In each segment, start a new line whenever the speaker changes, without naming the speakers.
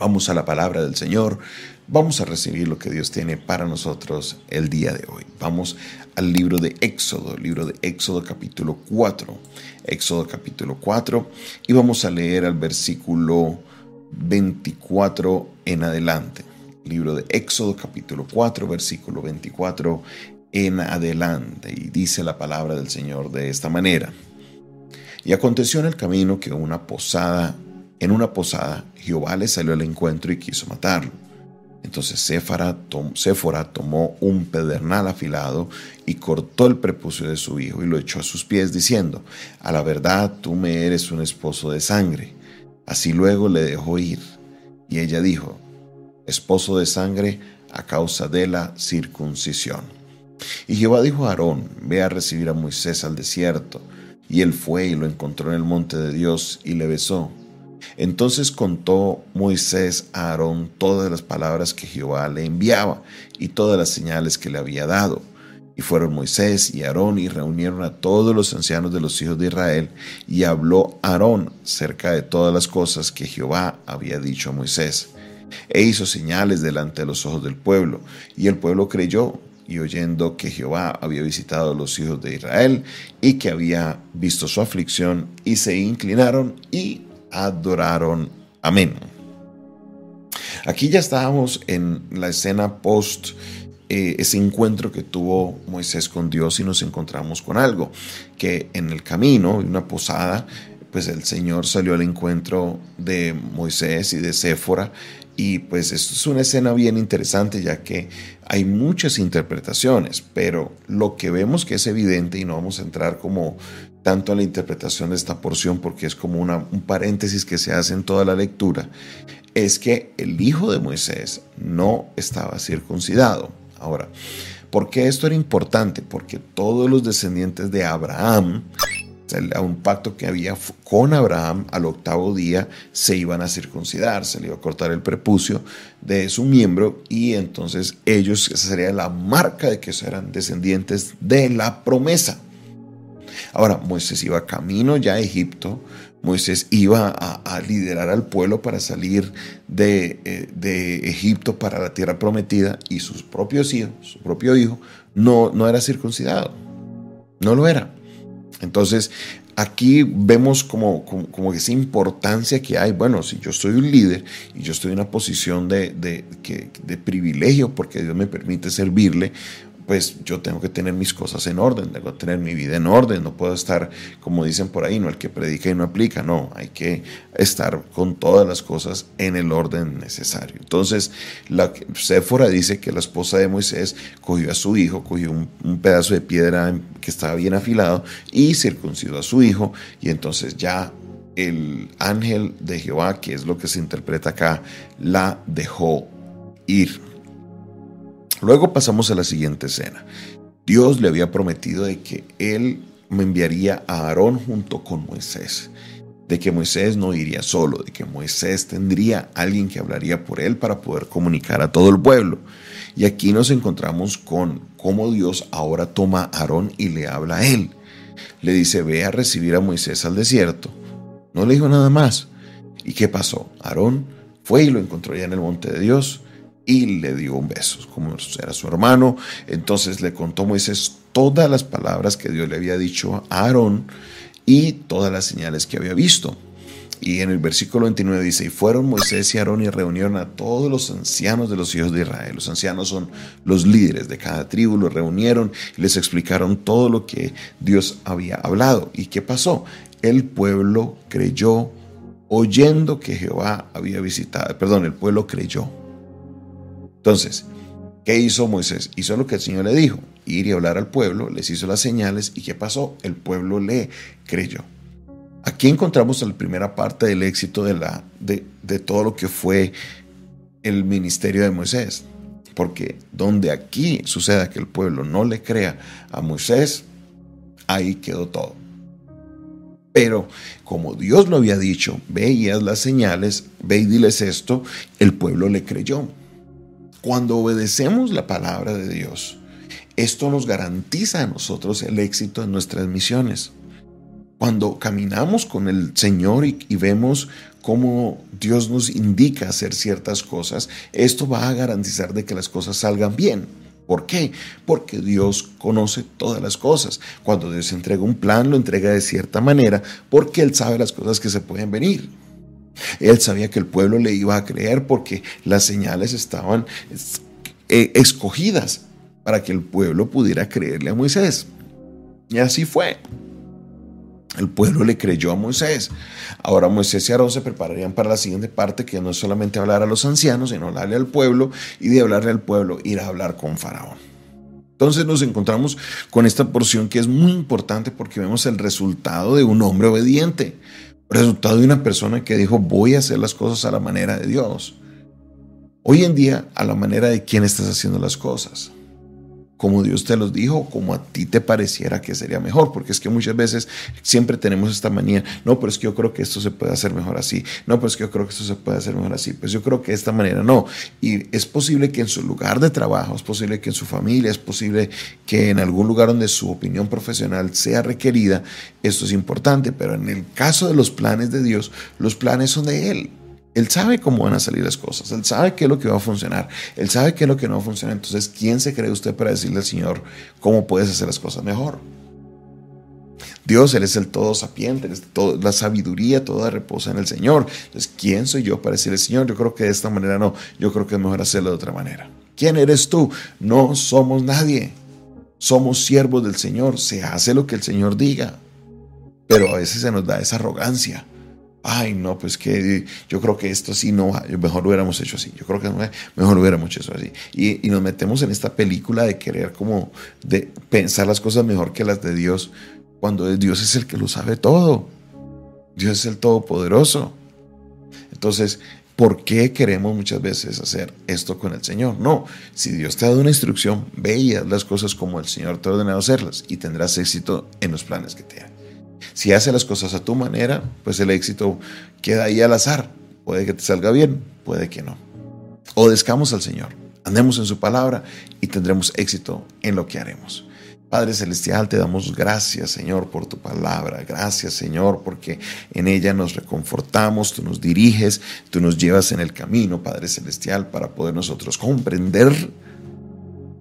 Vamos a la palabra del Señor, vamos a recibir lo que Dios tiene para nosotros el día de hoy. Vamos al libro de Éxodo, libro de Éxodo capítulo 4, Éxodo capítulo 4, y vamos a leer al versículo 24 en adelante. Libro de Éxodo capítulo 4, versículo 24 en adelante. Y dice la palabra del Señor de esta manera. Y aconteció en el camino que una posada en una posada, Jehová le salió al encuentro y quiso matarlo. Entonces Séfora, tomó un pedernal afilado y cortó el prepucio de su hijo y lo echó a sus pies, diciendo, A la verdad tú me eres un esposo de sangre. Así luego le dejó ir. Y ella dijo, Esposo de sangre a causa de la circuncisión. Y Jehová dijo a Aarón, Ve a recibir a Moisés al desierto. Y él fue y lo encontró en el monte de Dios y le besó. Entonces contó Moisés a Aarón todas las palabras que Jehová le enviaba y todas las señales que le había dado. Y fueron Moisés y Aarón y reunieron a todos los ancianos de los hijos de Israel, y habló Aarón cerca de todas las cosas que Jehová había dicho a Moisés. E hizo señales delante de los ojos del pueblo, y el pueblo creyó, y oyendo que Jehová había visitado a los hijos de Israel, y que había visto su aflicción, y se inclinaron y adoraron. Amén. Aquí ya estábamos en la escena post eh, ese encuentro que tuvo Moisés con Dios y nos encontramos con algo, que en el camino, en una posada, pues el Señor salió al encuentro de Moisés y de Séfora y pues esto es una escena bien interesante ya que hay muchas interpretaciones, pero lo que vemos que es evidente y no vamos a entrar como tanto en la interpretación de esta porción porque es como una, un paréntesis que se hace en toda la lectura, es que el hijo de Moisés no estaba circuncidado. Ahora, ¿por qué esto era importante? Porque todos los descendientes de Abraham, a un pacto que había con Abraham, al octavo día se iban a circuncidar, se le iba a cortar el prepucio de su miembro y entonces ellos, esa sería la marca de que eran descendientes de la promesa. Ahora, Moisés iba camino ya a Egipto, Moisés iba a, liderar al pueblo para salir de, eh, de, Egipto para la tierra prometida y sus propios hijos, su propio hijo, no, no era circuncidado, no lo era. Entonces, aquí vemos como, como, esa importancia que hay. Bueno, si yo soy un líder y yo estoy en una posición de, de, de privilegio porque Dios me permite servirle, pues yo tengo que tener mis cosas en orden, tengo que tener mi vida en orden, no puedo estar, como dicen por ahí, no el que predica y no aplica, no, hay que estar con todas las cosas en el orden necesario. Entonces, la Séfora dice que la esposa de Moisés cogió a su hijo, cogió un, un pedazo de piedra que estaba bien afilado y circuncidó a su hijo, y entonces ya el ángel de Jehová, que es lo que se interpreta acá, la dejó ir. Luego pasamos a la siguiente escena. Dios le había prometido de que él me enviaría a Aarón junto con Moisés, de que Moisés no iría solo, de que Moisés tendría alguien que hablaría por él para poder comunicar a todo el pueblo. Y aquí nos encontramos con cómo Dios ahora toma a Aarón y le habla a él. Le dice, ve a recibir a Moisés al desierto. No le dijo nada más. ¿Y qué pasó? Aarón fue y lo encontró ya en el monte de Dios y le dio un beso, como era su hermano. Entonces le contó Moisés todas las palabras que Dios le había dicho a Aarón y todas las señales que había visto. Y en el versículo 29 dice, y fueron Moisés y Aarón y reunieron a todos los ancianos de los hijos de Israel. Los ancianos son los líderes de cada tribu, los reunieron y les explicaron todo lo que Dios había hablado. ¿Y qué pasó? El pueblo creyó oyendo que Jehová había visitado, perdón, el pueblo creyó entonces, ¿qué hizo Moisés? Hizo lo que el Señor le dijo, ir y hablar al pueblo, les hizo las señales y ¿qué pasó? El pueblo le creyó. Aquí encontramos la primera parte del éxito de, la, de, de todo lo que fue el ministerio de Moisés. Porque donde aquí suceda que el pueblo no le crea a Moisés, ahí quedó todo. Pero como Dios lo había dicho, veías las señales, ve y diles esto, el pueblo le creyó. Cuando obedecemos la palabra de Dios, esto nos garantiza a nosotros el éxito en nuestras misiones. Cuando caminamos con el Señor y, vemos cómo Dios nos indica hacer ciertas cosas, esto va a garantizar de que las cosas salgan bien. ¿Por qué? Porque Dios conoce todas las cosas. Cuando Dios entrega un plan, lo entrega de cierta manera porque Él sabe las cosas que se pueden venir. Él sabía que el pueblo le iba a creer porque las señales estaban eh, escogidas para que el pueblo pudiera creerle a Moisés. Y así fue. El pueblo le creyó a Moisés. Ahora Moisés y Aarón se prepararían para la siguiente parte, que no es solamente hablar a los ancianos, sino hablarle al pueblo y de hablarle al pueblo, ir a hablar con Faraón. Entonces nos encontramos con esta porción que es muy importante porque vemos el resultado de un hombre obediente, resultado de una persona que dijo voy a hacer las cosas a la manera de Dios. Hoy en día, a la manera de quién estás haciendo las cosas como Dios te los dijo, como a ti te pareciera que sería mejor, porque es que muchas veces siempre tenemos esta manía, no, pero es que yo creo que esto se puede hacer mejor así, no, pero es que yo creo que esto se puede hacer mejor así, pues yo creo que de esta manera no. Y es posible que en su lugar de trabajo, es posible que en su familia, es posible que en algún lugar donde su opinión profesional sea requerida, esto es importante, pero en el caso de los planes de Dios, los planes son de Él. Él sabe cómo van a salir las cosas, Él sabe qué es lo que va a funcionar, Él sabe qué es lo que no va a funcionar. Entonces, ¿quién se cree usted para decirle al Señor cómo puedes hacer las cosas mejor? Dios, Él es el todo sapiente, la sabiduría toda reposa en el Señor. Entonces, ¿quién soy yo para decirle, Señor, yo creo que de esta manera no, yo creo que es mejor hacerlo de otra manera? ¿Quién eres tú? No somos nadie. Somos siervos del Señor, se hace lo que el Señor diga. Pero a veces se nos da esa arrogancia ay, no, pues que yo creo que esto sí no, mejor lo hubiéramos hecho así, yo creo que mejor lo hubiéramos hecho así. Y, y, nos metemos en esta película de querer como de pensar las cosas mejor que las de Dios, cuando Dios es el que lo sabe todo. Dios es el Todopoderoso. Entonces, ¿por qué queremos muchas veces hacer esto con el Señor? No, si Dios te ha dado una instrucción, ve y haz las cosas como el Señor te ha ordenado hacerlas y tendrás éxito en los planes que te ha. Si haces las cosas a tu manera, pues el éxito queda ahí al azar. Puede que te salga bien, puede que no. Obedezcamos al Señor, andemos en su palabra y tendremos éxito en lo que haremos. Padre Celestial, te damos gracias, Señor, por tu palabra. Gracias, Señor, porque en ella nos reconfortamos, tú nos diriges, tú nos llevas en el camino, Padre Celestial, para poder nosotros comprender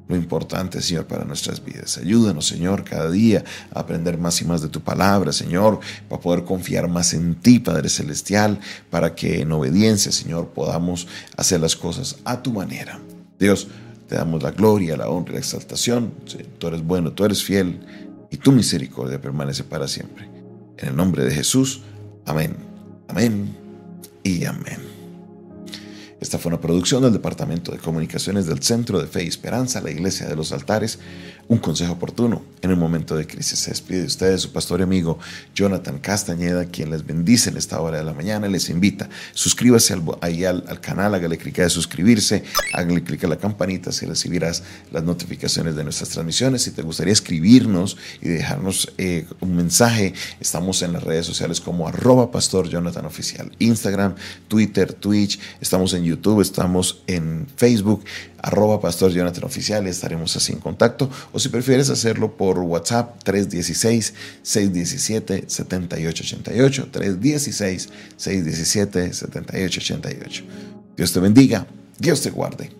lo importante, Señor, para nuestras vidas. Ayúdanos, Señor, cada día a aprender más y más de tu palabra, Señor, para poder confiar más en ti, Padre Celestial, para que en obediencia, Señor, podamos hacer las cosas a tu manera. Dios, te damos la gloria, la honra y la exaltación. Tú eres bueno, tú eres fiel y tu misericordia permanece para siempre. En el nombre de Jesús, amén, amén y amén. Esta fue una producción del Departamento de Comunicaciones del Centro de Fe y Esperanza, la Iglesia de los Altares. Un consejo oportuno en un momento de crisis. Se despide de ustedes su pastor y amigo Jonathan Castañeda, quien les bendice en esta hora de la mañana les invita. Suscríbase al, ahí al, canal, hágale clic de suscribirse, hágale clic a la campanita si recibirás las notificaciones de nuestras transmisiones. Si te gustaría escribirnos y dejarnos eh, un mensaje, estamos en las redes sociales como arroba pastor Oficial, Instagram, Twitter, Twitch, estamos en YouTube, estamos en Facebook, arroba Pastor Jonathan Oficial, estaremos así en contacto. O si prefieres hacerlo por WhatsApp, 316-617-7888, 316-617-7888. Dios te bendiga, Dios te guarde.